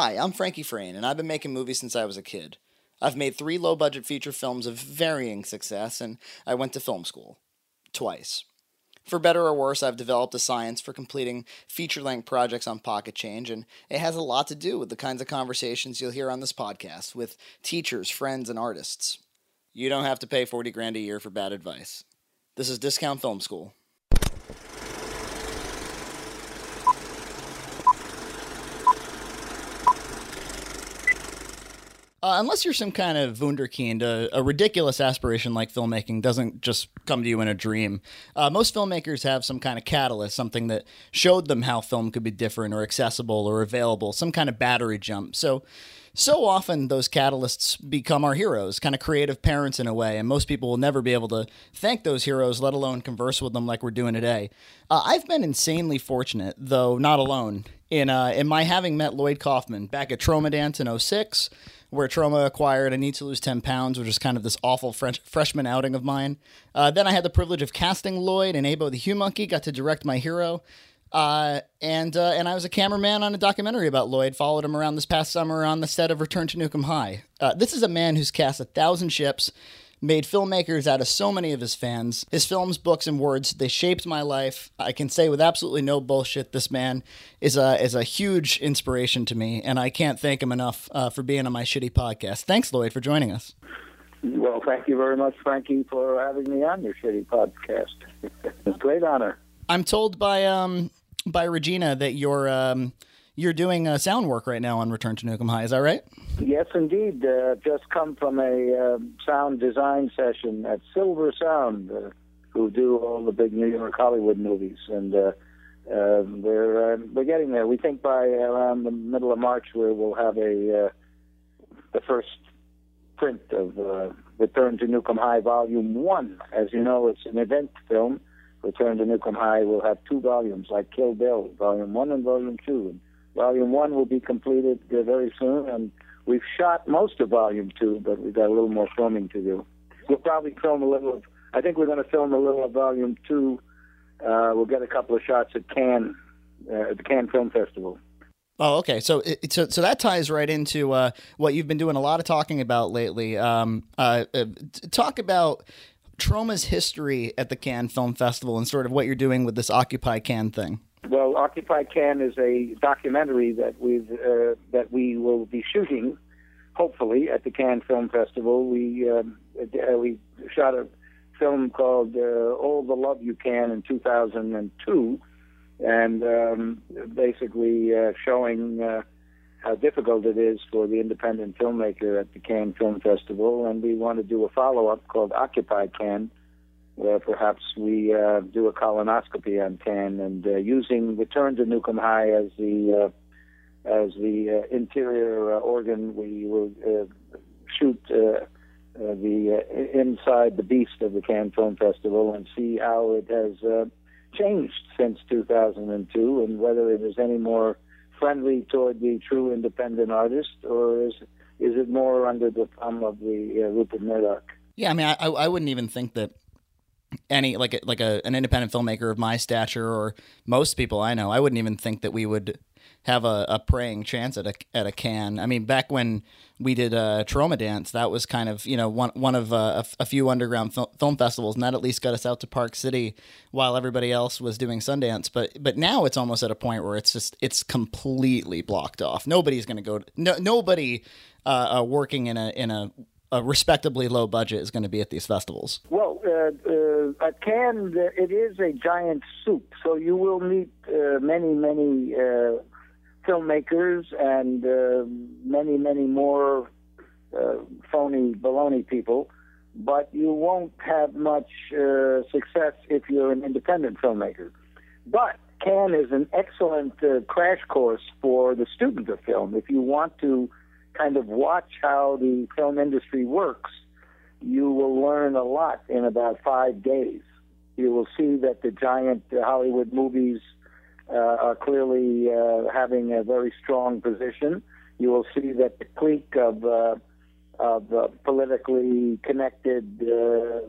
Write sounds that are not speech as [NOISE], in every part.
Hi, I'm Frankie Frayne, and I've been making movies since I was a kid. I've made three low budget feature films of varying success, and I went to film school. Twice. For better or worse, I've developed a science for completing feature length projects on Pocket Change, and it has a lot to do with the kinds of conversations you'll hear on this podcast with teachers, friends, and artists. You don't have to pay 40 grand a year for bad advice. This is Discount Film School. Uh, unless you're some kind of wunderkind, a, a, ridiculous aspiration like filmmaking doesn't just come to you in a dream. Uh, most filmmakers have some kind of catalyst, something that showed them how film could be different or accessible or available, some kind of battery jump. So, so often those catalysts become our heroes, kind of creative parents in a way, and most people will never be able to thank those heroes, let alone converse with them like we're doing today. Uh, I've been insanely fortunate, though not alone, in uh, in my having met Lloyd Kaufman back at Troma Dance in 06 where Troma acquired I Need to Lose 10 Pounds, which is kind of this awful French, freshman outing of mine. Uh, then I had the privilege of casting Lloyd and Abo the Hue Monkey, got to direct my hero. Uh, and uh, and I was a cameraman on a documentary about Lloyd. Followed him around this past summer on the set of Return to Nuke 'Em High. Uh, this is a man who's cast a thousand ships, made filmmakers out of so many of his fans. His films, books, and words, they shaped my life. I can say with absolutely no bullshit, this man is a, is a huge inspiration to me, and I can't thank him enough uh, for being on my shitty podcast. Thanks, Lloyd, for joining us. Well, thank you very much, Frankie, for having me on your shitty podcast. [LAUGHS] it's a great honor. I'm told by um by Regina that you're um you're doing uh, sound work right now on Return to Nuke 'Em High. Is that right? Yes, indeed. Uh, just come from a uh, sound design session at Silver Sound, uh, who do all the big New York Hollywood movies, and uh, uh, we're uh, we're getting there. We think by around the middle of March we will have a uh, the first print of Return to Nuke 'Em High Volume One. As you know, it's an event film. Return to Nuke 'Em High will have two volumes, like Kill Bill, Volume One and Volume Two. And Volume One will be completed uh, very soon, and we've shot most of Volume Two, but we've got a little more filming to do. We'll probably film a little of. I think we're going to film a little of Volume Two. Uh, we'll get a couple of shots at Cannes, uh, at the Cannes Film Festival. Oh, okay. So, so, so that ties right into uh, what you've been doing a lot of talking about lately. Um, uh, uh, talk about Troma's history at the Cannes Film Festival and sort of what you're doing with this Occupy Cannes thing. Well, Occupy Cannes is a documentary that we uh, that we will be shooting, hopefully, at the Cannes Film Festival. We um, uh, we shot a film called uh, "All the Love You Cannes" in 2002, and um, basically uh, showing uh, how difficult it is for the independent filmmaker at the Cannes Film Festival. And we want to do a follow-up called "Occupy Cannes." Where perhaps we uh, do a colonoscopy on Cannes and uh, using Return to 'Em High as the uh, as the uh, interior uh, organ, we will uh, shoot the inside the beast of the Cannes Film Festival and see how it has changed since 2002 and whether it is any more friendly toward the true independent artist or is is it more under the thumb of the Rupert Murdoch? Yeah, I mean, I, I wouldn't even think that any like a, like a an independent filmmaker of my stature or most people I know, I wouldn't even think that we would have a, a praying chance at a at a Cannes. I mean, back when we did uh, Troma Dance, that was kind of you know one one of uh, a, a, few underground fil- film festivals, and that at least got us out to Park City while everybody else was doing Sundance. But but now it's almost at a point where it's just it's completely blocked off. Nobody's going to go. No nobody uh, uh, working in a in a a respectably low budget is going to be at these festivals? Well, uh, uh, at Cannes, it is a giant soup, so you will meet uh, many, many uh, filmmakers and uh, many, many more uh, phony baloney people, but you won't have much success if you're an independent filmmaker. But Cannes is an excellent crash course for the student of film. If you want to kind of watch how the film industry works, you will learn a lot in about five days. You will see that the giant Hollywood movies uh, are clearly uh, having a very strong position. You will see that the clique of uh, of uh, politically connected uh,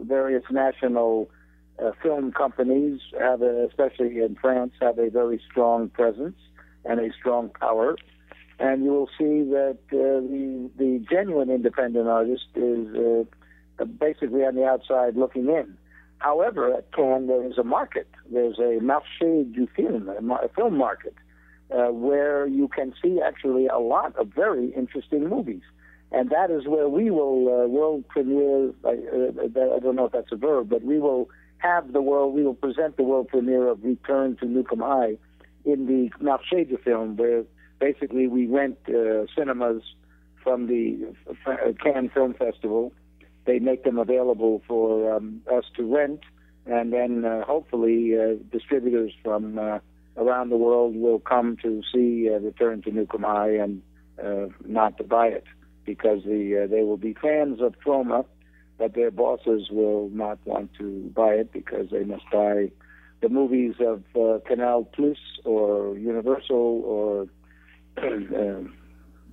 various national uh, film companies have, a, especially in France, have a very strong presence and a strong power and you will see that uh, the the genuine independent artist is uh, basically on the outside looking in. However, at Cannes there is a market. There's a marché du film, a film market, uh, where you can see actually a lot of very interesting movies. And that is where we will uh, world premiere. I, uh, I don't know if that's a verb, but we will have the world. We will present the world premiere of Return to 'Em High in the Marché du Film, where basically we rent uh, cinemas from the uh, Cannes Film Festival. They make them available for um, us to rent, and then uh, hopefully uh, distributors from uh, around the world will come to see uh, Return to Nuke 'Em High and uh, not to buy it because the uh, they will be fans of Troma, but their bosses will not want to buy it because they must buy the movies of uh, Canal Plus or Universal or uh,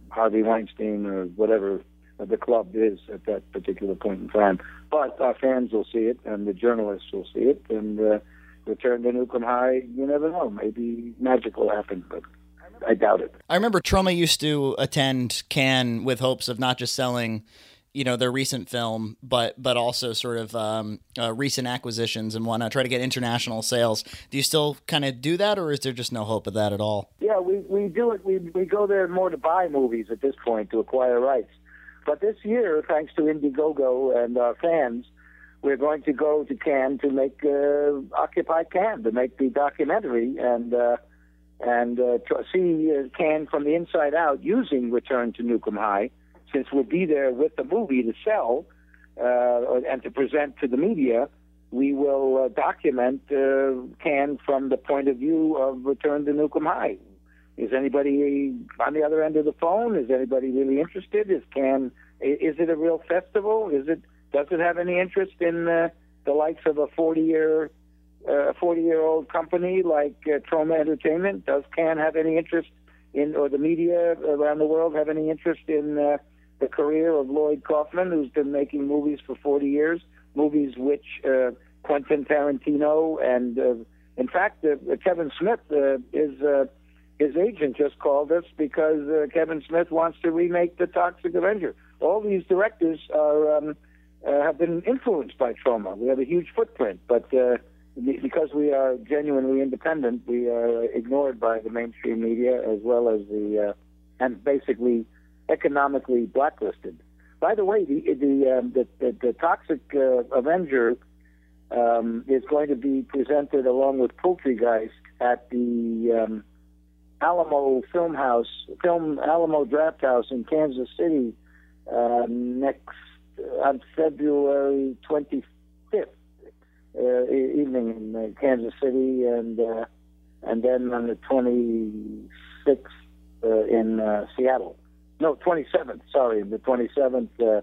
Harvey Weinstein or whatever the club is at that particular point in time. But our fans will see it, and the journalists will see it, and uh, return to 'Em High. You never know. Maybe magic will happen, but I doubt it. I remember Troma used to attend Cannes with hopes of not just selling you know their recent film, but but also sort of um, uh, recent acquisitions and whatnot. Try to get international sales. Do you still kind of do that, or is there just no hope of that at all? Yeah, we we do it. We we go there more to buy movies at this point to acquire rights. But this year, thanks to Indiegogo and our fans, we're going to go to Cannes to make uh, Occupy Cannes to make the documentary and. Uh, and uh, see uh, Cannes from the inside out using Return to 'Em High, since we'll be there with the movie to sell uh, and to present to the media, we will uh, document uh, Cannes from the point of view of Return to 'Em High. Is anybody on the other end of the phone? Is anybody really interested? Is Cannes Is it a real festival? Is it? Does it have any interest in uh, the likes of a 40-year, uh, 40-year-old company like uh, Troma Entertainment? Does Cannes have any interest in, or the media around the world have any interest in? Uh, the career of Lloyd Kaufman, who's been making movies for 40 years, movies which uh, Quentin Tarantino and, uh, in fact, uh, Kevin Smith, uh, is uh, his agent just called us because uh, Kevin Smith wants to remake The Toxic Avenger. All these directors are um, uh, have been influenced by Troma. We have a huge footprint, but uh, because we are genuinely independent, we are ignored by the mainstream media as well as the uh, and basically economically blacklisted. By the way, the the um, the, the, the, Toxic uh, Avenger um, is going to be presented along with Poultrygeist at the um, Alamo Film House, Film Alamo Draft House in Kansas City uh, next uh, on February 25th uh, evening in uh, Kansas City, and uh, and then on the 26th in Seattle. No, 27th. Sorry, the 27th. Uh,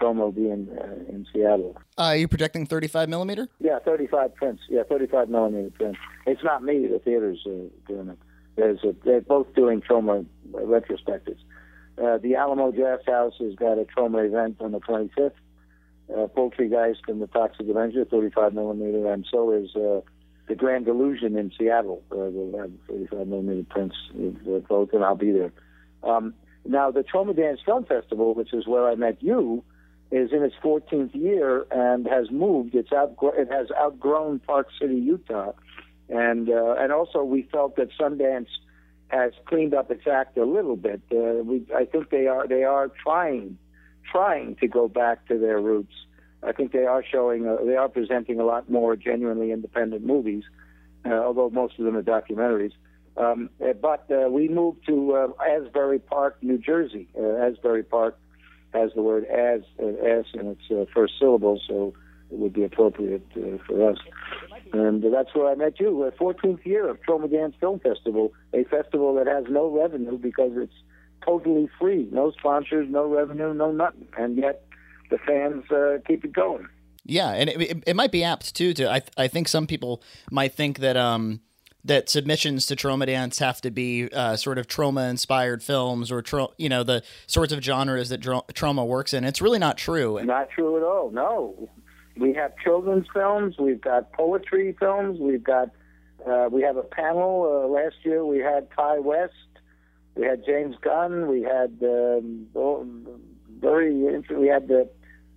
Troma will be in uh, in Seattle. Uh, are you projecting 35 millimeter? Yeah, 35 prints. Yeah, 35 millimeter prints. It's not me. The theater's uh, doing it. There's a, they're both doing Troma retrospectives. Uh, the Alamo Draft House has got a Troma event on the 25th. Uh, Poultrygeist and the Toxic Avenger, 35 millimeter, and so is uh, the Grand Illusion in Seattle. Uh, they'll have 35 millimeter prints of both, and I'll be there. Um, now, the Troma Dance Film Festival, which is where I met you, is in its 14th year and has moved. It's outgr- it has outgrown Park City, Utah, and uh, and also we felt that Sundance has cleaned up its act a little bit. Uh, we, I think they are they are trying trying to go back to their roots. I think they are showing uh, they are presenting a lot more genuinely independent movies, uh, although most of them are documentaries. Um, uh, but uh, we moved to uh, Asbury Park, New Jersey. Uh, Asbury Park has the word as uh, as in its uh, first syllable, so it would be appropriate uh, for us. And that's where I met you. Uh, 14th year of Troma Dance Film Festival, a festival that has no revenue because it's totally free, no sponsors, no revenue, no nothing, and yet the fans uh, keep it going. Yeah, and it, it, it might be apt too. To I I think some people might think that um that submissions to Troma Dance have to be uh, sort of Troma inspired films or tro- you know the sorts of genres that dro- Troma works in. It's really not true. Not true at all. No, we have children's films. We've got poetry films. We've got uh, we have a panel. Uh, last year we had Ti West. we had James Gunn. We had um, oh, very we had the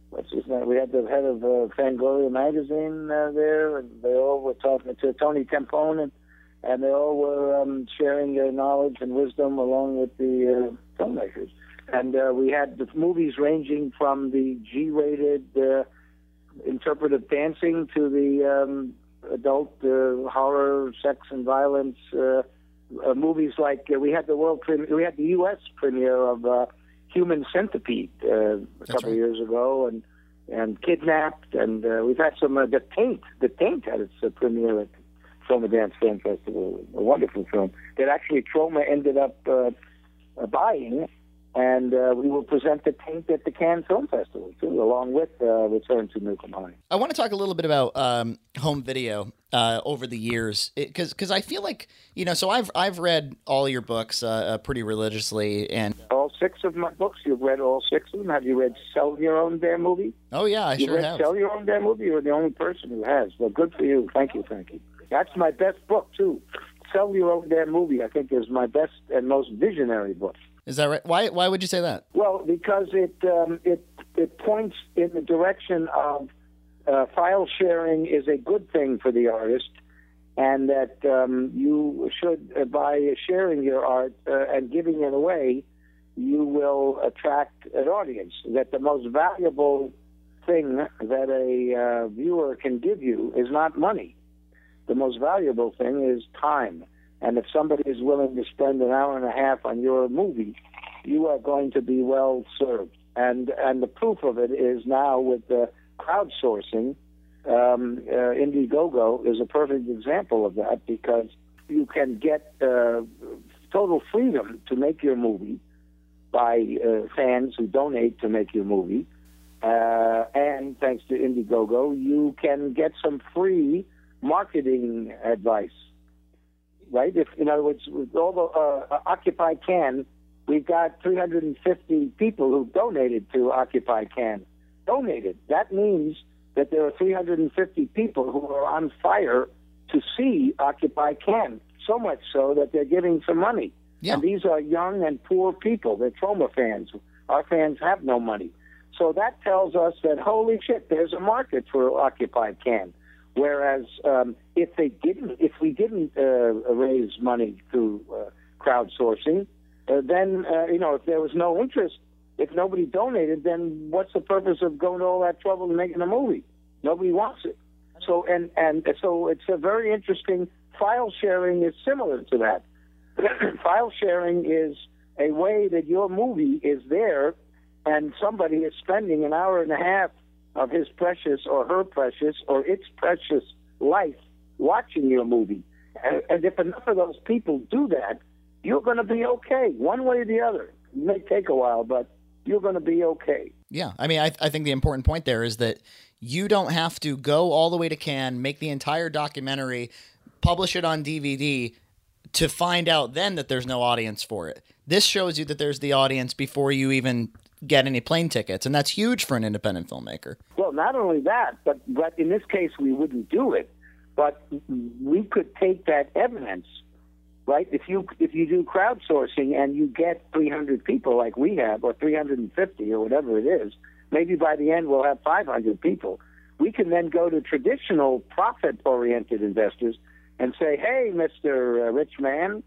what's his name? We had the head of uh, Fangoria magazine uh, there, and they all were talking to Tony Timpone, and, and they all were um, sharing their knowledge and wisdom along with the uh, filmmakers. And uh, we had the movies ranging from the G-rated uh, interpretive dancing to the um, adult uh, horror, sex and violence uh, uh, movies. Like uh, we had the world premiere, we had the U.S. premiere of uh, Human Centipede uh, a That's couple right. years ago, and and Kidnapped, and uh, we've had some. Uh, the Taint, the Taint had its uh, premiere at Troma Dance Film Festival. A wonderful film that actually Troma ended up uh, uh, buying. And uh, we will present the Taint at the Cannes Film Festival too, along with uh, Return to Nuke 'Em High. I want to talk a little bit about um, home video uh, over the years, because because I feel like you know. So I've I've read all your books uh, uh, pretty religiously, and All six of my books. You've read all six of them. Have you read Sell Your Own Damn Movie? oh yeah, I you sure read have. Sell Your Own Damn Movie? You're the only person who has. Well, good for you. Thank you, thank you. That's my best book too. Sell Your Own Damn Movie. I think is my best and most visionary book. Is that right? Why why would you say that? Well, because it um, it it points in the direction of uh, file sharing is a good thing for the artist, and that um, you should uh, by sharing your art uh, and giving it away, you will attract an audience. That the most valuable thing that a uh, viewer can give you is not money. The most valuable thing is time. And if somebody is willing to spend an hour and a half on your movie, you are going to be well served. And and the proof of it is now with the crowdsourcing. Um, uh, Indiegogo is a perfect example of that because you can get uh, total freedom to make your movie by uh, fans who donate to make your movie. Uh, and thanks to Indiegogo, you can get some free marketing advice. Right? If in other words, with all the uh, Occupy Cannes, we've got 350 people who donated to Occupy Cannes. Donated. That means that there are 350 people who are on fire to see Occupy Cannes. So much so that they're giving some money. Yeah. And these are young and poor people. They're Troma fans. Our fans have no money. So that tells us that holy shit, there's a market for Occupy Cannes. Whereas um, if they didn't, if we didn't uh, raise money through uh, crowdsourcing, uh, then uh, you know if there was no interest, if nobody donated, then what's the purpose of going to all that trouble and making a movie? Nobody wants it. So and and so it's a very interesting. File sharing is similar to that. [CLEARS THROAT] file sharing is a way that your movie is there, and somebody is spending an hour and a half of his precious or her precious or its precious life watching your movie. And, and if enough of those people do that, you're going to be okay, one way or the other. It may take a while, but you're going to be okay. Yeah, I mean, I, I think the important point there is that you don't have to go all the way to Cannes, make the entire documentary, publish it on DVD to find out then that there's no audience for it. This shows you that there's the audience before you even get any plane tickets, and that's huge for an independent filmmaker. Well, not only that, but but in this case we wouldn't do it, but we could take that evidence, right? If you if you do crowdsourcing and you get 300 people like we have, or 350 or whatever it is, maybe by the end we'll have 500 people. We can then go to traditional profit-oriented investors and say, "Hey, Mister Rich Man,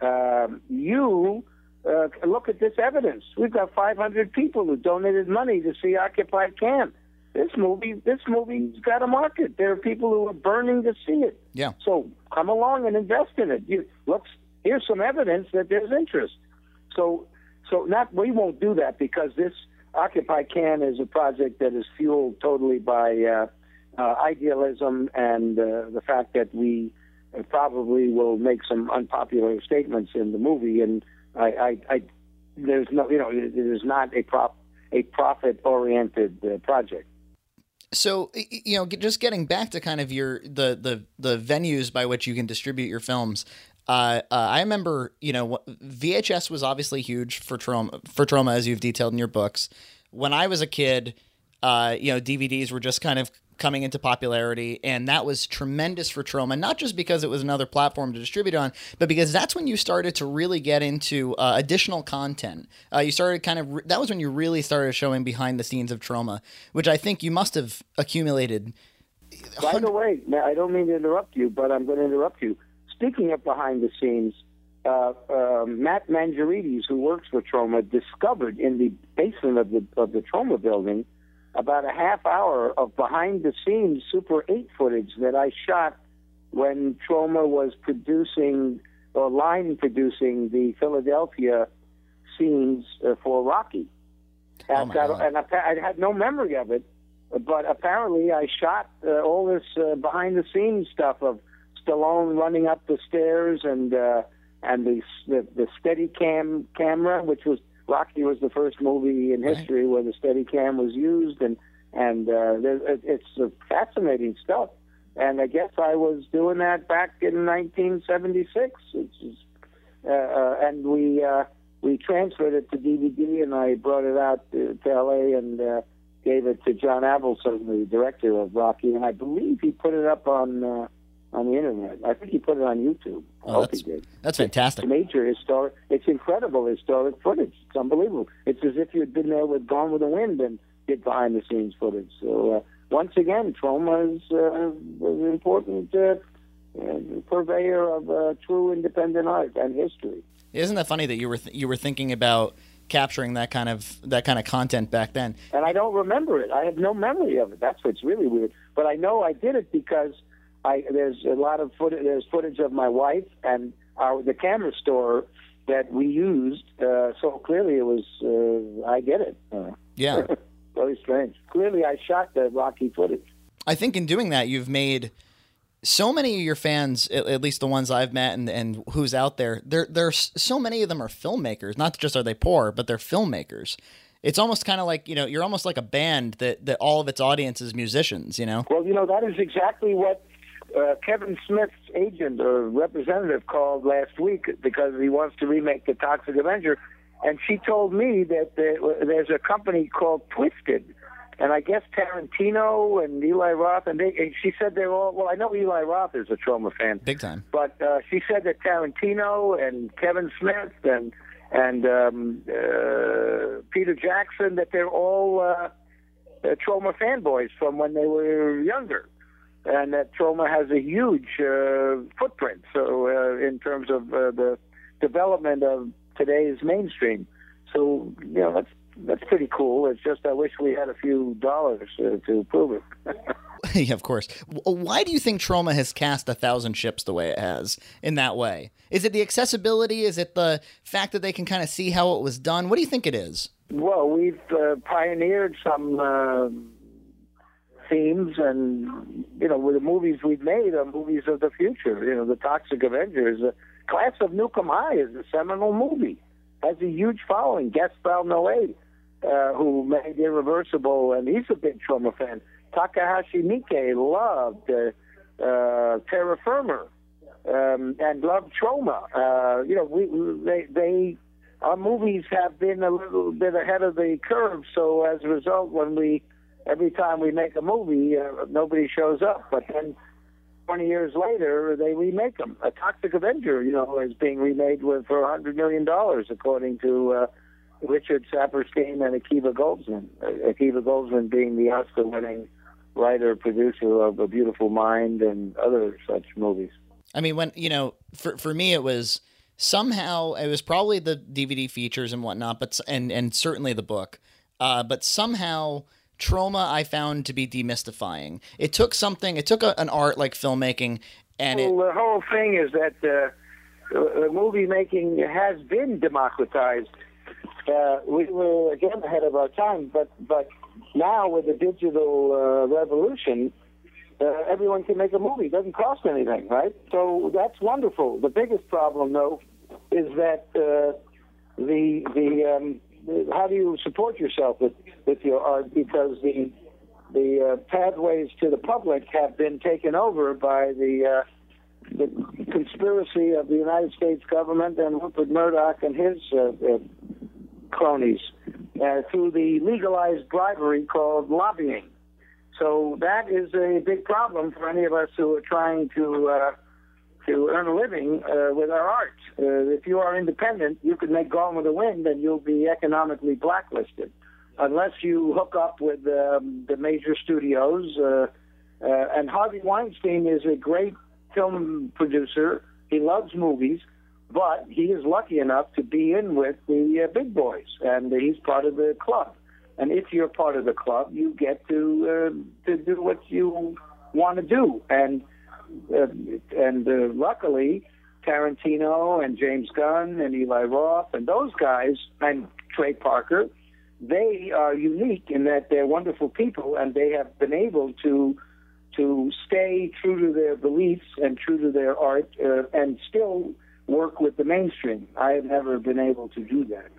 um, you." Uh, look at this evidence. We've got 500 people who donated money to see Occupy Cannes. This movie, this movie's got a market. There are people who are burning to see it. Yeah. So come along and invest in it. You, let's here's some evidence that there's interest. So, so not we won't do that because this Occupy Cannes is a project that is fueled totally by uh, uh, idealism and uh, the fact that we probably will make some unpopular statements in the movie and I, I, I there's no, you know, it is not a prop, a profit-oriented uh, project. So you know, just getting back to kind of your the the the venues by which you can distribute your films. Uh, uh, I remember, you know, VHS was obviously huge for Troma for Troma as you've detailed in your books. When I was a kid, uh, you know, DVDs were just kind of coming into popularity, and that was tremendous for Troma. Not just because it was another platform to distribute on, but because that's when you started to really get into uh, additional content. Uh, you started kind of re- that was when you really started showing behind the scenes of Troma, which I think you must have accumulated. By the way, I don't mean to interrupt you, but I'm going to interrupt you. Speaking of behind the scenes, uh, uh, Matt Manjourides, who works for Troma, discovered in the basement of the of the Troma building about a half hour of behind the scenes Super 8 footage that I shot when Troma was producing or line producing the Philadelphia scenes uh, for Rocky. Oh And, I, and I, I had no memory of it, but apparently I shot uh, all this uh, behind the scenes stuff of Stallone running up the stairs and uh, and the the, the Steadicam camera, which was Rocky was the first movie in Right. history where the Steadicam was used, and and uh, it, it's fascinating stuff. And I guess I was doing that back in 1976. Which is, uh, uh, and we uh, we transferred it to DVD, and I brought it out to, to LA and uh, gave it to John Avildsen, the director of Rocky, and I believe he put it up on uh, on the internet. I think he put it on YouTube. I Oh, hope he that's- did. That's fantastic. It's major historic. It's incredible historic footage. It's unbelievable. It's as if you'd been there with Gone with the Wind and did behind the scenes footage. So uh, once again, Troma is uh, was an important uh, uh, purveyor of uh, true independent art and history. Isn't that funny that you were th- you were thinking about capturing that kind of that kind of content back then? and I don't remember it. I have no memory of it. That's what's really weird. But I know I did it because I there's a lot of footage. There's footage of my wife and our the camera store that we used. Uh, so clearly, it was uh, I get it. Uh, Yeah. [LAUGHS] very strange. Clearly, I shot the Rocky footage. I think in doing that, you've made so many of your fans, at, at least the ones I've met and, and who's out there, there there's so many of them are filmmakers. Not just are they poor, but they're filmmakers. It's almost kind of like you know you're almost like a band that that all of its audience is musicians. You know. Well, you know that is exactly what uh, Kevin Smith's agent or representative called last week because he wants to remake the Toxic Avenger, and she told me that there, there's a company called Twisted, and I guess Tarantino and Eli Roth, and, they, and she said they're all. Well, I know Eli Roth is a Troma fan, Big time. but uh, she said that Tarantino and Kevin Smith and and um, uh, Peter Jackson that they're all uh, uh, Troma fanboys from when they were younger, and that Troma has a huge uh, footprint. So uh, in terms of uh, the development of today's mainstream, so you know that's that's pretty cool. It's just I wish we had a few dollars uh, to prove it. [LAUGHS] yeah, of course. Why do you think Troma has cast a thousand ships the way it has in that way? Is it the accessibility? Is it the fact that they can kind of see how it was done? What do you think it is? Well, we've uh, pioneered some uh, themes, and you know, with the movies we've made are movies of the future. You know, the Toxic Avengers, uh, Class of Nuke 'Em High is a seminal movie, has a huge following. Gaspar Noé, uh, who made Irreversible, and he's a big Troma fan. Takashi Miike loved uh, uh, Terror Firmer um, and loved Troma. Uh, you know, we they they our movies have been a little bit ahead of the curve. So as a result, when we every time we make a movie, uh, nobody shows up. But then 20 years later, they remake them. A Toxic Avenger, you know, is being remade with for 100 million dollars, according to uh, Richard Saperstein and Akiva Goldsman. Uh, Akiva Goldsman being the Oscar-winning writer producer of A Beautiful Mind and other such movies. I mean, when you know, for for me, it was somehow it was probably the DVD features and whatnot, but and and certainly the book, uh, but somehow Troma I found to be demystifying. It took something. It took a, an art like filmmaking, and it Well, the whole thing is that uh, the movie making has been democratized. Uh, we were again ahead of our time, but but now with the digital uh, revolution, uh, everyone can make a movie. It doesn't cost anything, right? So that's wonderful. The biggest problem, though, is that uh, the the um, how do you support yourself with with your art because the the uh, pathways to the public have been taken over by the uh, the conspiracy of the United States government and Rupert Murdoch and his uh, uh, cronies uh, through the legalized bribery called lobbying. So that is a big problem for any of us who are trying to uh, to earn a living uh, with our art. Uh, if you are independent, you could make Gone with the Wind, and you'll be economically blacklisted unless you hook up with um, the major studios. Uh, uh, and Harvey Weinstein is a great film producer. He loves movies, but he is lucky enough to be in with the uh, big boys, and he's part of the club. And if you're part of the club, you get to uh, to do what you want to do. And and uh, luckily, Tarantino and James Gunn and Eli Roth and those guys and Trey Parker, they are unique in that they're wonderful people and they have been able to to stay true to their beliefs and true to their art uh, and still work with the mainstream. I have never been able to do that,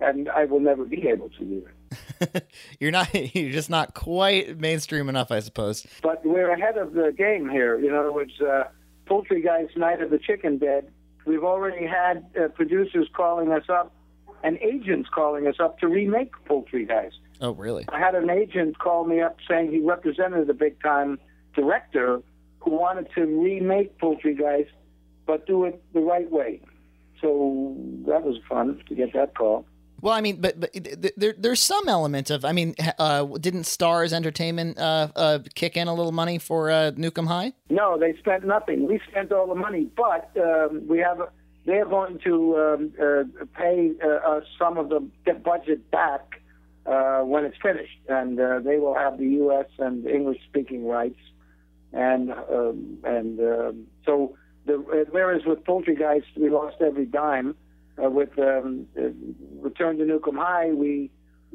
and I will never be able to do it. [LAUGHS] you're not. [LAUGHS] You're just not quite mainstream enough, I suppose. But we're ahead of the game here. In other words, uh, Poultrygeist Night of the Chicken Dead. We've already had uh, producers calling us up and agents calling us up to remake Poultrygeist. Oh, really? I had an agent call me up saying he represented a big time director who wanted to remake Poultrygeist but do it the right way. So that was fun to get that call. Well, I mean, but, but there, there's some element of, I mean, uh, didn't Starz Entertainment uh, uh, kick in a little money for uh, 'Em High? No, they spent nothing. We spent all the money, but um, we have, they're going to um, uh, pay uh, us some of the, the budget back uh, when it's finished, and they will have the U.S. and English-speaking rights, and um, and um, so the, whereas with Poultrygeist, we lost every dime. Uh, with um, uh, Return to 'Em High, we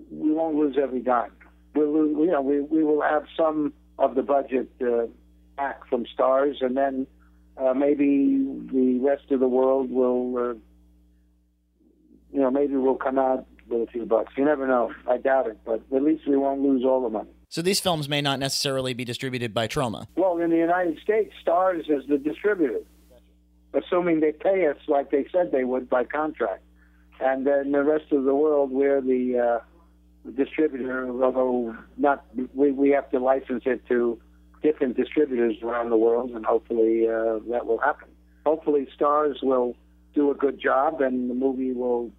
we won't lose every dime. We'll lose, you know, we we will have some of the budget uh, back from Starz, and then uh, maybe the rest of the world will, uh, you know, maybe we'll come out with a few bucks. You never know. I doubt it, but at least we won't lose all the money. So these films may not necessarily be distributed by Troma. Well, in the United States, Starz is the distributor assuming they pay us like they said they would by contract. And then the rest of the world, we're the uh, distributor, although not we, we have to license it to different distributors around the world, and hopefully uh, that will happen. Hopefully, Starz will do a good job, and the movie will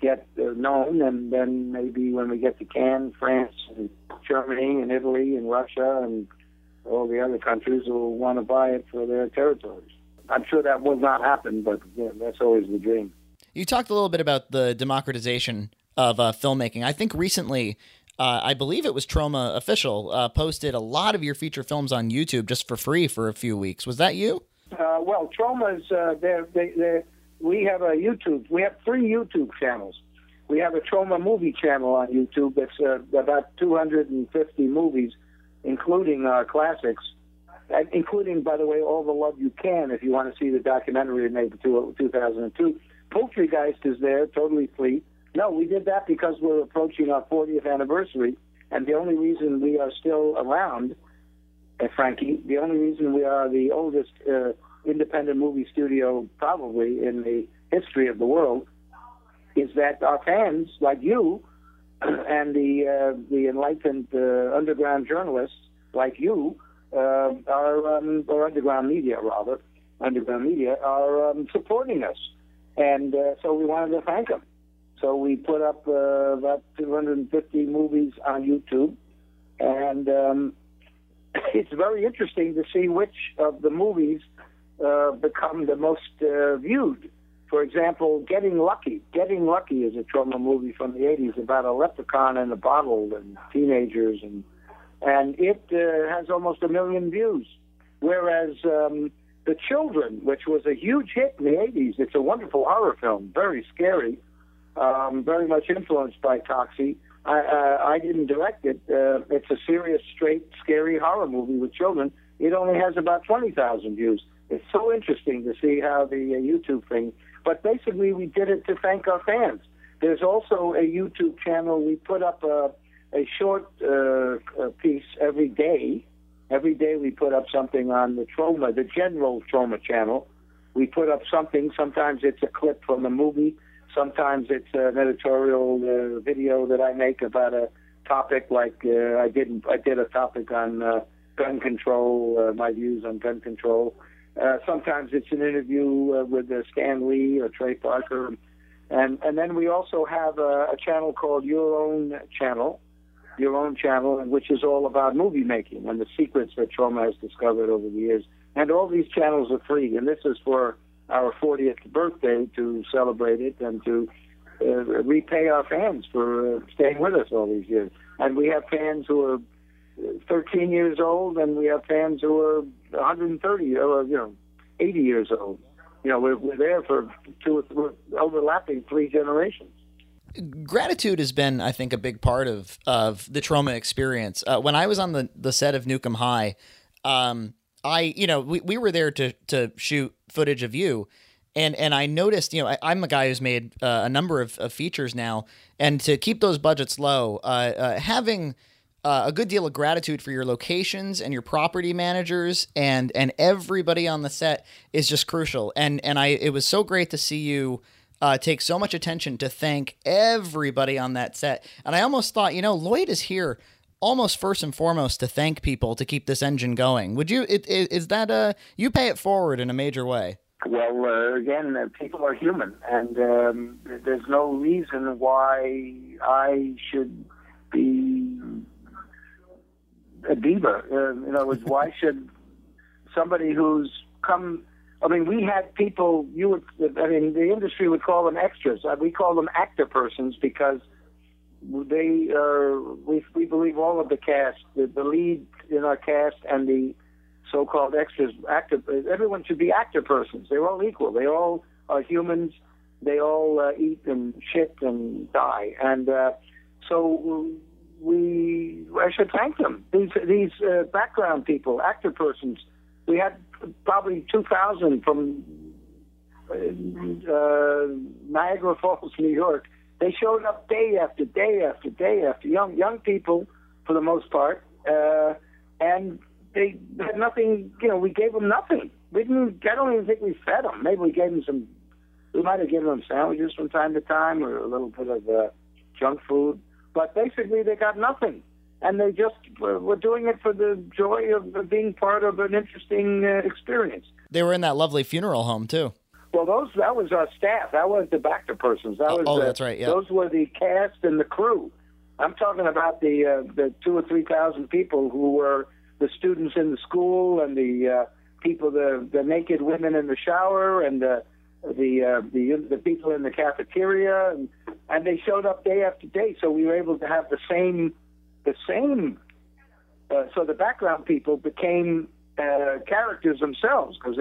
get uh, known, and then maybe when we get to Cannes, France, and Germany, and Italy, and Russia, and all the other countries will want to buy it for their territories. I'm sure that will not happen, but yeah, that's always the dream. You talked a little bit about the democratization of uh, filmmaking. I think recently, uh, I believe it was Troma official uh, posted a lot of your feature films on YouTube just for free for a few weeks. Was that you? Uh, well, Troma's uh, they're, they, they're, we have a YouTube. We have three YouTube channels. We have a Troma movie channel on YouTube that's uh, about 250 movies, including classics including, by the way, All the Love You Cannes, if you want to see the documentary made in 2002. Poultrygeist is there, totally free. No, we did that because we're approaching our 40th anniversary, and the only reason we are still around, uh, Frankie, the only reason we are the oldest uh, independent movie studio probably in the history of the world is that our fans, like you, [CLEARS THROAT] and the uh, the enlightened uh, underground journalists like you, uh, our um, or underground media rather, underground media are um, supporting us, and uh, so we wanted to thank them. So we put up uh, about 250 movies on YouTube, and um, [COUGHS] it's very interesting to see which of the movies uh, become the most uh, viewed. For example, Getting Lucky. Getting Lucky is a Troma movie from the 80s about a leprechaun in a bottle and teenagers and and it uh, has almost a million views. Whereas um, The Children, which was a huge hit in the 80s, it's a wonderful horror film, very scary, um, very much influenced by Toxie. I, uh, I didn't direct it. Uh, it's a serious, straight, scary horror movie with children. It only has about 20,000 views. It's so interesting to see how the uh, YouTube thing. But basically, we did it to thank our fans. There's also a YouTube channel. We put up a a short uh, piece every day. Every day we put up something on the Troma, the general Troma channel. We put up something. Sometimes it's a clip from a movie. Sometimes it's an editorial uh, video that I make about a topic, like uh, I did I did a topic on uh, gun control, uh, my views on gun control. Uh, sometimes it's an interview uh, with uh, Stan Lee or Trey Parker, and and then we also have a, a channel called Your Own Channel, Your Own Channel, which is all about movie making and the secrets that Troma has discovered over the years. And all these channels are free, and this is for our 40th birthday to celebrate it and to uh, repay our fans for uh, staying with us all these years. And we have fans who are 13 years old, and we have fans who are 130 or you know 80 years old. You know, we're, we're there for two or three, overlapping three generations. Gratitude has been, I think, a big part of of the Troma experience. Uh, when I was on the the set of Nuke 'Em High, um, I you know we, we were there to to shoot footage of you. And, and I noticed, you know, I, am a guy who's made uh, a number of, of, features now, and to keep those budgets low, uh, uh having uh, a good deal of gratitude for your locations and your property managers and and everybody on the set is just crucial. And and I it was so great to see you uh, take so much attention to thank everybody on that set. And I almost thought, you know, Lloyd is here almost first and foremost to thank people to keep this engine going. Would you? Is that a you pay it forward in a major way? Well, uh, again, uh, people are human, and um, there's no reason why I should be a diva. Uh, in other words, why should somebody who's come? I mean, we had people. You would. I mean, the industry would call them extras. Uh, we call them actor persons because they are. We we believe all of the cast, the, the lead in our cast, and the so-called extras, actor. Everyone should be actor persons. They're all equal. They all are humans. They all uh, eat and shit and die. And uh, so we I should thank them. These these uh, background people, actor persons. We had probably two thousand from uh, Niagara [LAUGHS] Falls, New York. They showed up day after day after day after young young people for the most part, uh, and they had nothing. You know, we gave them nothing. We didn't. I don't even think we fed them. Maybe we gave them some. We might have given them sandwiches from time to time, or a little bit of uh, junk food but basically, they got nothing. And they just were doing it for the joy of being part of an interesting uh, experience. They were in that lovely funeral home, too. Well, those that was our staff. That was the Bacta persons. That oh, was oh, the, that's right. Yeah. Those were the cast and the crew. I'm talking about the uh, the two or three thousand people who were the students in the school and the uh, people, the the naked women in the shower and the the uh, the the people in the cafeteria, and, and they showed up day after day. So we were able to have the same the same. Uh, so the background people became uh, characters themselves because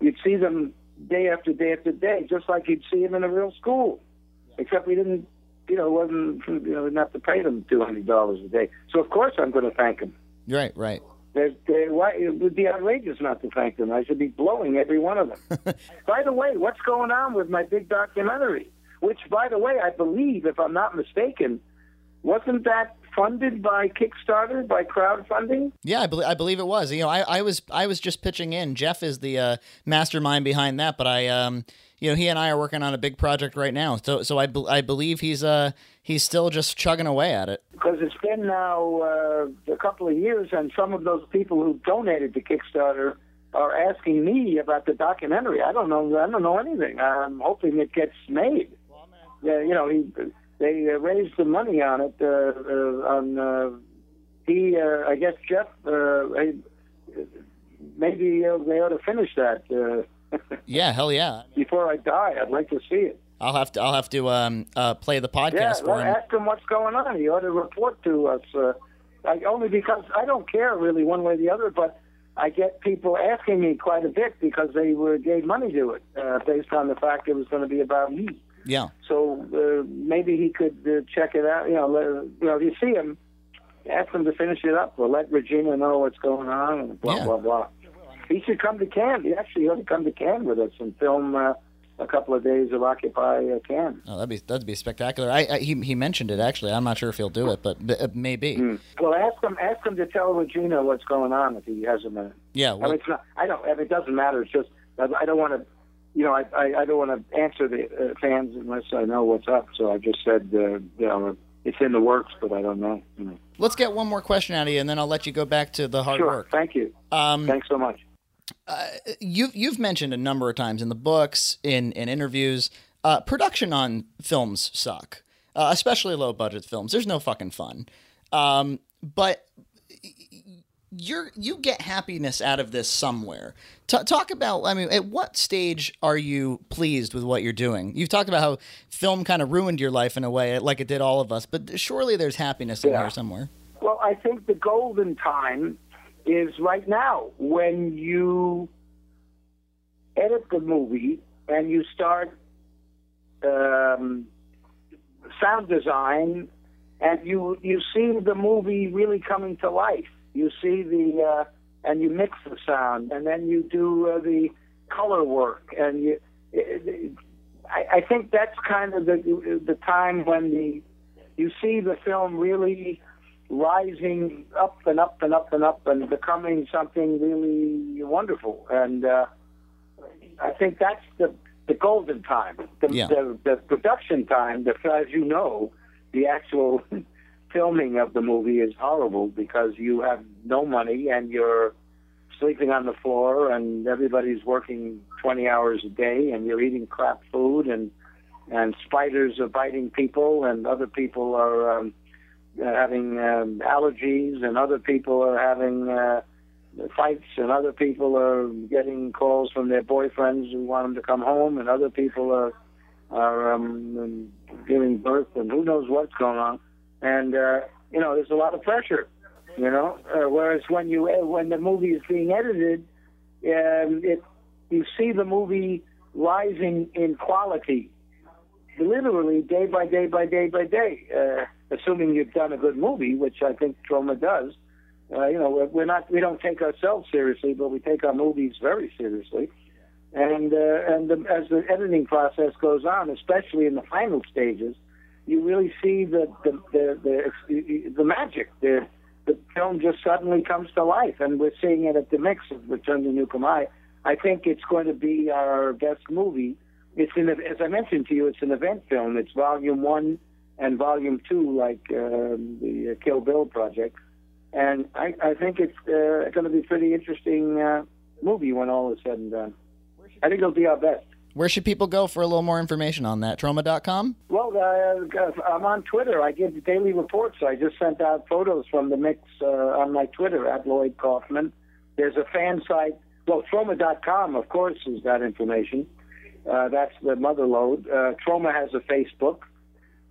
you'd see them day after day after day, just like you'd see them in a real school. Except we didn't, you know, wasn't you know, didn't to pay them two hundred dollars a day. So of course I'm going to thank them. Right, right. They're, they're, why, it would be outrageous not to thank them. I should be blowing every one of them. [LAUGHS] by the way, what's going on with my big documentary? Which, by the way, I believe, if I'm not mistaken, wasn't that funded by Kickstarter by crowdfunding? Yeah, I, be- I believe it was. You know, I, I was I was just pitching in. Jeff is the uh, mastermind behind that, but I um you know he and I are working on a big project right now. So so I, be- I believe he's uh he's still just chugging away at it. Because it's been now uh, a couple of years, and some of those people who donated to Kickstarter are asking me about the documentary. I don't know. I don't know anything. I'm hoping it gets made. Yeah, you know, he they uh, raised the money on it. Uh, uh, on uh, he, uh, I guess Jeff, uh, maybe uh, they ought to finish that. Uh, [LAUGHS] yeah, hell yeah. Before I die, I'd like to see it. I'll have to. I'll have to um, uh, play the podcast yeah, for him. Ask him what's going on. He ought to report to us. Uh, like, only because I don't care really one way or the other, but I get people asking me quite a bit because they were gave money to it uh, based on the fact it was going to be about me. Yeah. So uh, maybe he could uh, check it out. You know, let, you know, if you see him, ask him to finish it up or let Regina know what's going on and blah Yeah. blah blah. He should come to Cannes. He actually ought to come to Cannes with us and film uh, a couple of days of Occupy uh, Cannes. Oh, that'd be that'd be spectacular. I, I he he mentioned it actually. I'm not sure if he'll do it, but, but uh, maybe. Mm. Well, ask him. Ask him to tell Regina what's going on if he has a minute. Yeah. I mean, it's not. I don't. I mean, it doesn't matter. It's just I, I don't want to. You know, I I, I don't want to answer the uh, fans unless I know what's up. So I just said, uh, you know, it's in the works, but I don't know. You know. Let's get one more question out of you, and then I'll let you go back to the hard Sure. work. Thank you. Um, Thanks so much. you've you've mentioned a number of times in the books, in in interviews, uh, production on films suck, uh, especially low budget films. There's no fucking fun. Um, but you're you get happiness out of this somewhere. T- talk about. I mean, at what stage are you pleased with what you're doing? You've talked about how film kind of ruined your life in a way, like it did all of us. But surely there's happiness in Yeah. here somewhere. Well, I think the golden time is right now when you edit the movie and you start um, sound design, and you you see the movie really coming to life. You see the uh, and you mix the sound, and then you do uh, the color work, and you. It, I, I think that's kind of the the time when the you see the film really rising up and up and up and up and becoming something really wonderful. And uh, I think that's the the golden time. The, Yeah. the, the production time, the, as you know, the actual [LAUGHS] filming of the movie is horrible because you have no money and you're sleeping on the floor and everybody's working 20 hours a day and you're eating crap food and and spiders are biting people and other people are um, uh, having um, allergies and other people are having uh, fights and other people are getting calls from their boyfriends who want them to come home and other people are are um, giving birth and who knows what's going on and uh, you know there's a lot of pressure you know uh, whereas when you when the movie is being edited um, it you see the movie rising in quality literally day by day by day by day uh, assuming you've done a good movie which I think Troma does uh, you know, we're, we're not, we don't take ourselves seriously, but we take our movies very seriously. And uh, and the, as the editing process goes on, especially in the final stages, you really see the the the the, the magic. The the film just suddenly comes to life, and we're seeing it at the mix of Return to Nuke 'Em High. I think it's going to be our best movie. It's an, as I mentioned to you, it's an event film. It's volume one and volume two, like um, the uh, Kill Bill project and I, I think it's uh, going to be a pretty interesting uh, movie when all is said and done. I think it'll be our best. Where should people go for a little more information on that? Troma.com? Well, uh, I'm on Twitter. I give daily reports. I just sent out photos from the mix uh, on my Twitter at Lloyd Kaufman. There's a fan site. Well, Troma.com, of course, is that information. Uh, that's the mother load. Uh, Trauma has a Facebook.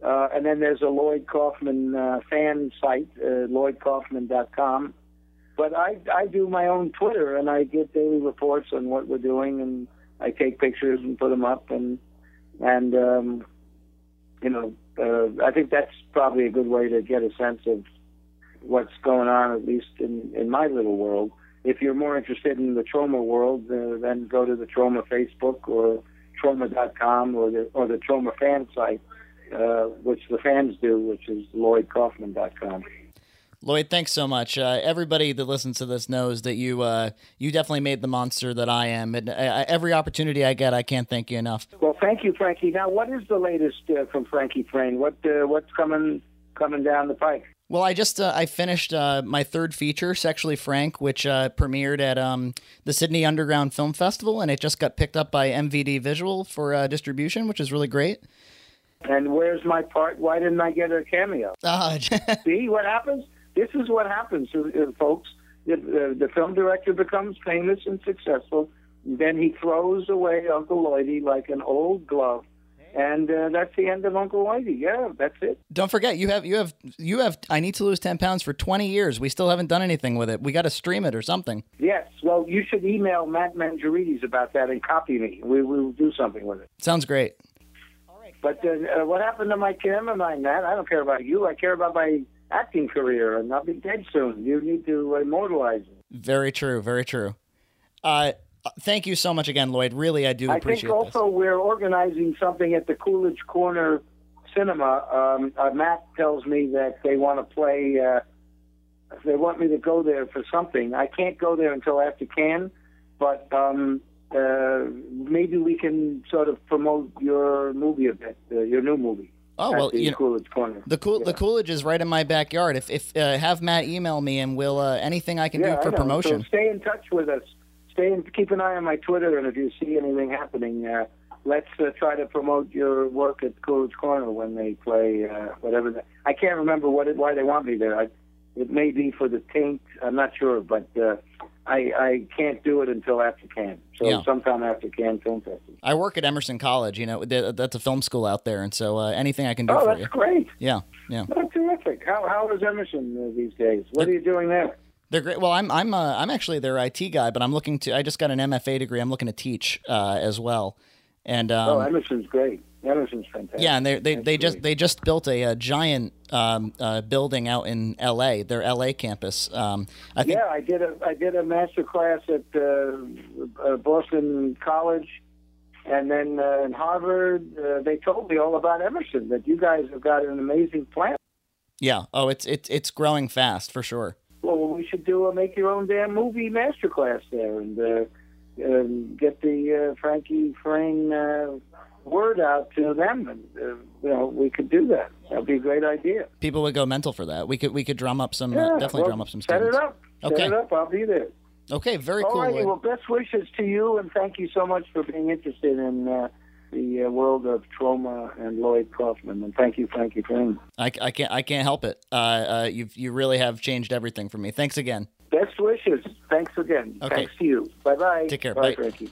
Uh, and then there's a Lloyd Kaufman uh, fan site, uh, lloydkaufman.com. But I, I do my own Twitter, and I get daily reports on what we're doing, and I take pictures and put them up, and and um, you know, uh, I think that's probably a good way to get a sense of what's going on, at least in in my little world. If you're more interested in the Troma world, uh, then go to the Troma Facebook or Troma.com or the or the Troma fan site uh, which the fans do, which is lloydkaufman.com. Lloyd, thanks so much. Uh, everybody that listens to this knows that you uh, you definitely made the monster that I am, and uh, every opportunity I get, I can't thank you enough. Well, thank you, Frankie. Now, what is the latest uh, from Frankie Frayne? What uh, what's coming coming down the pike? Well, I just uh, I finished uh, my third feature, "Sexually Frank," which uh, premiered at um, the Sydney Underground Film Festival, and it just got picked up by MVD Visual for uh, distribution, which is really great. And where's my part? Why didn't I get a cameo? Uh, [LAUGHS] See what happens? This is what happens, uh, uh, folks. The, the, the film director becomes famous and successful. Then he throws away Uncle Lloydie like an old glove, and uh, that's the end of Uncle Lloydie. Yeah, that's it. don't forget, you have you have you have. I need to lose ten pounds for twenty years. We still haven't done anything with it. We got to stream it or something. Yes. Well, you should email Matt Manjourides about that and copy me. We will do something with it. Sounds great. All right. But uh, uh, what happened to my cameraman, Matt? I don't care about you. I care about my acting career, and I'll be dead soon. You need to immortalize it. Very true. Very true. Uh, thank you so much again, Lloyd. Really, I do I appreciate think also we're organizing something at the Coolidge Corner Cinema. Um, uh, Matt tells me that they want to play. Uh, they want me to go there for something. I can't go there until after Cannes, but um, uh, maybe we can sort of promote your movie a bit, uh, your new movie. Oh well, you know, Coolidge Corner. the cool Yeah. the Coolidge is right in my backyard. If if uh, have Matt email me and we'll uh, anything I can yeah, do for promotion. So stay in touch with us. Stay in, keep an eye on my Twitter, and if you see anything happening, uh, let's uh, try to promote your work at Coolidge Corner when they play uh, whatever. The, I can't remember what it, why they want me there. I, it may be for the taint. I'm not sure, but uh, I I can't do it until after Cannes. So Yeah. sometime after Cannes Film Festival. I work at Emerson College. You know, that's a film school out there, and so uh, anything I can do Oh, for that's you. great. Yeah, yeah. Oh, terrific. How how is Emerson uh, these days? What are you doing there? They're great. Well, I'm I'm uh, I'm actually their IT guy, but I'm looking to. I just got an MFA degree. I'm looking to teach uh, as well, and um, oh, Emerson's great. Emerson's fantastic. yeah, and they they, they just they just built a, uh giant um, uh, building out in L.A. Their L.A. campus. Um, I think Yeah, I did a I did a master class at uh, uh, Boston College, and then uh, in Harvard. Uh, they told me all about Emerson. That you guys have got an amazing plant. yeah. Oh, it's it's it's growing fast for sure. Well, we should do a make your own damn movie master class there, and uh, um, get the uh, Frankie Frayne uh, word out to them, and uh, you know we could do that. That'd be a great idea. People would go mental for that. We could we could drum up some uh, definitely well, drum up some Set students. it up. Okay. Set it up. I'll be there. Okay, very All cool. righty. Well, best wishes to you, and thank you so much for being interested in uh, the uh, world of Troma and Lloyd Kaufman. And thank you, Frankie Frayne. I, I can't I can't help it. Uh, uh, you you really have changed everything for me. Thanks again. Best wishes. Thanks again. Okay. Thanks to you. Bye bye. Take care. Bye, Bye. Frankie.